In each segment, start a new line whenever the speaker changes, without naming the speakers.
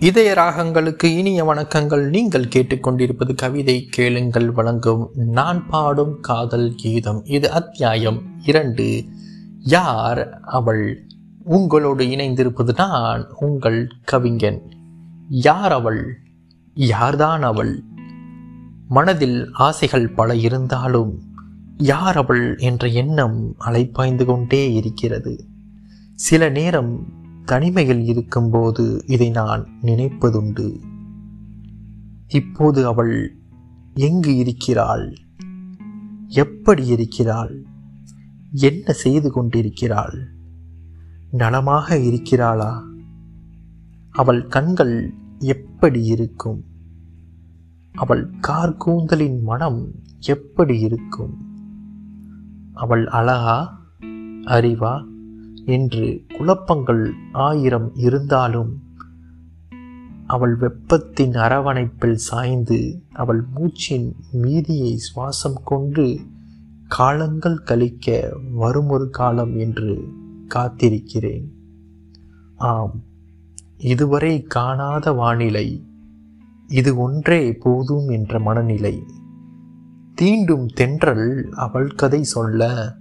இதய ராகங்களுக்கு இனிய வணக்கங்கள். நீங்கள் கேட்டுக்கொண்டிருப்பது கவிதை கேளுங்கள் வழங்கும் நான் பாடும் காதல் கீதம். இது அத்தியாயம் இரண்டு. யார் அவள்? உங்களோடு இணைந்திருப்பது நான் உங்கள் கவிஞன். யார் அவள்? யார்தான் அவள்? மனதில் ஆசைகள் பல இருந்தாலும் யார் அவள் என்ற எண்ணம் அலைப்பாய்ந்து கொண்டே இருக்கிறது. சில நேரம் தனிமையில் இருக்கும்போது இதை நான் நினைப்பதுண்டு. இப்போது அவள் எங்கு இருக்கிறாள்? எப்படி இருக்கிறாள்? என்ன செய்து கொண்டிருக்கிறாள்? நலமாக இருக்கிறாளா? அவள் கண்கள் எப்படி இருக்கும்? அவள் கார் கூந்தலின் மனம் எப்படி இருக்கும்? அவள் அழகா? அறிவா? என்று குழப்பங்கள் ஆயிரம் இருந்தாலும் அவள் வெப்பத்தின் அரவணைப்பில் சாய்ந்து அவள் மூச்சின் மீதியை சுவாசம் கொண்டு காலங்கள் கழிக்க வருமொரு காலம் என்று காத்திருக்கிறேன். ஆம் இதுவரை காணாத வானிலை இது ஒன்றே போதும் என்ற மனநிலை. தீண்டும் தென்றல் அவள் கதை சொல்ல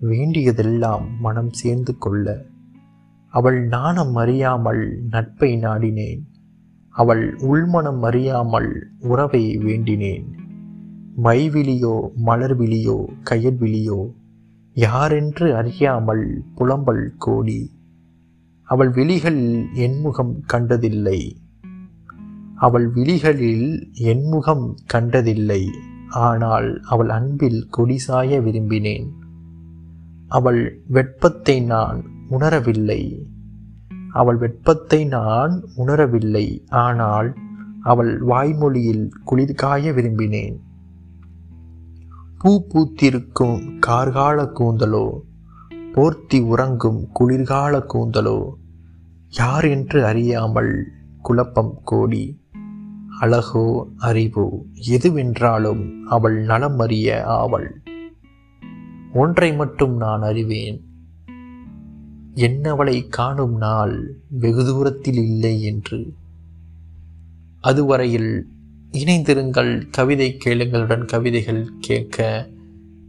வேண்டியதெல்லாம் மனம் சேர்ந்து கொள்ள. அவள் நாணம் அறியாமல் நட்பை நாடினேன். அவள் உள்மனம் அறியாமல் உறவை வேண்டினேன். மைவிழியோ மலர்விழியோ கயல்விழியோ யாரென்று அறியாமல் புலம்பல் கோடி. அவள் விழிகள் என்முகம் கண்டதில்லை. அவள் விழிகளில் என்முகம் கண்டதில்லை. ஆனால் அவள் அன்பில் கொடிசாய விரும்பினேன். அவள் வெட்பத்தை நான் உணரவில்லை. அவள் வெட்பத்தை நான் உணரவில்லை. ஆனால் அவள் வாய்மொழியில் குளிர்காய விரும்பினேன். பூ பூத்திருக்கும் கார்கால கூந்தலோ போர்த்தி உறங்கும் குளிர்கால கூந்தலோ யார் என்று அறியாமல் குழப்பம் கோடி. அழகோ அறிவோ எதுவென்றாலும் அவள் நலம் அறிய ஆவள். ஒன்றை மட்டும் நான் அறிவேன். என்னவளை காணும் நாள் வெகு தூரத்தில் இல்லை என்று. அதுவரையில் இணைந்திருங்கள் கவிதை கேளுங்களுடன் கவிதைகள் கேட்க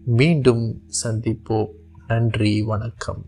மீண்டும் சந்திப்போம். நன்றி வணக்கம்.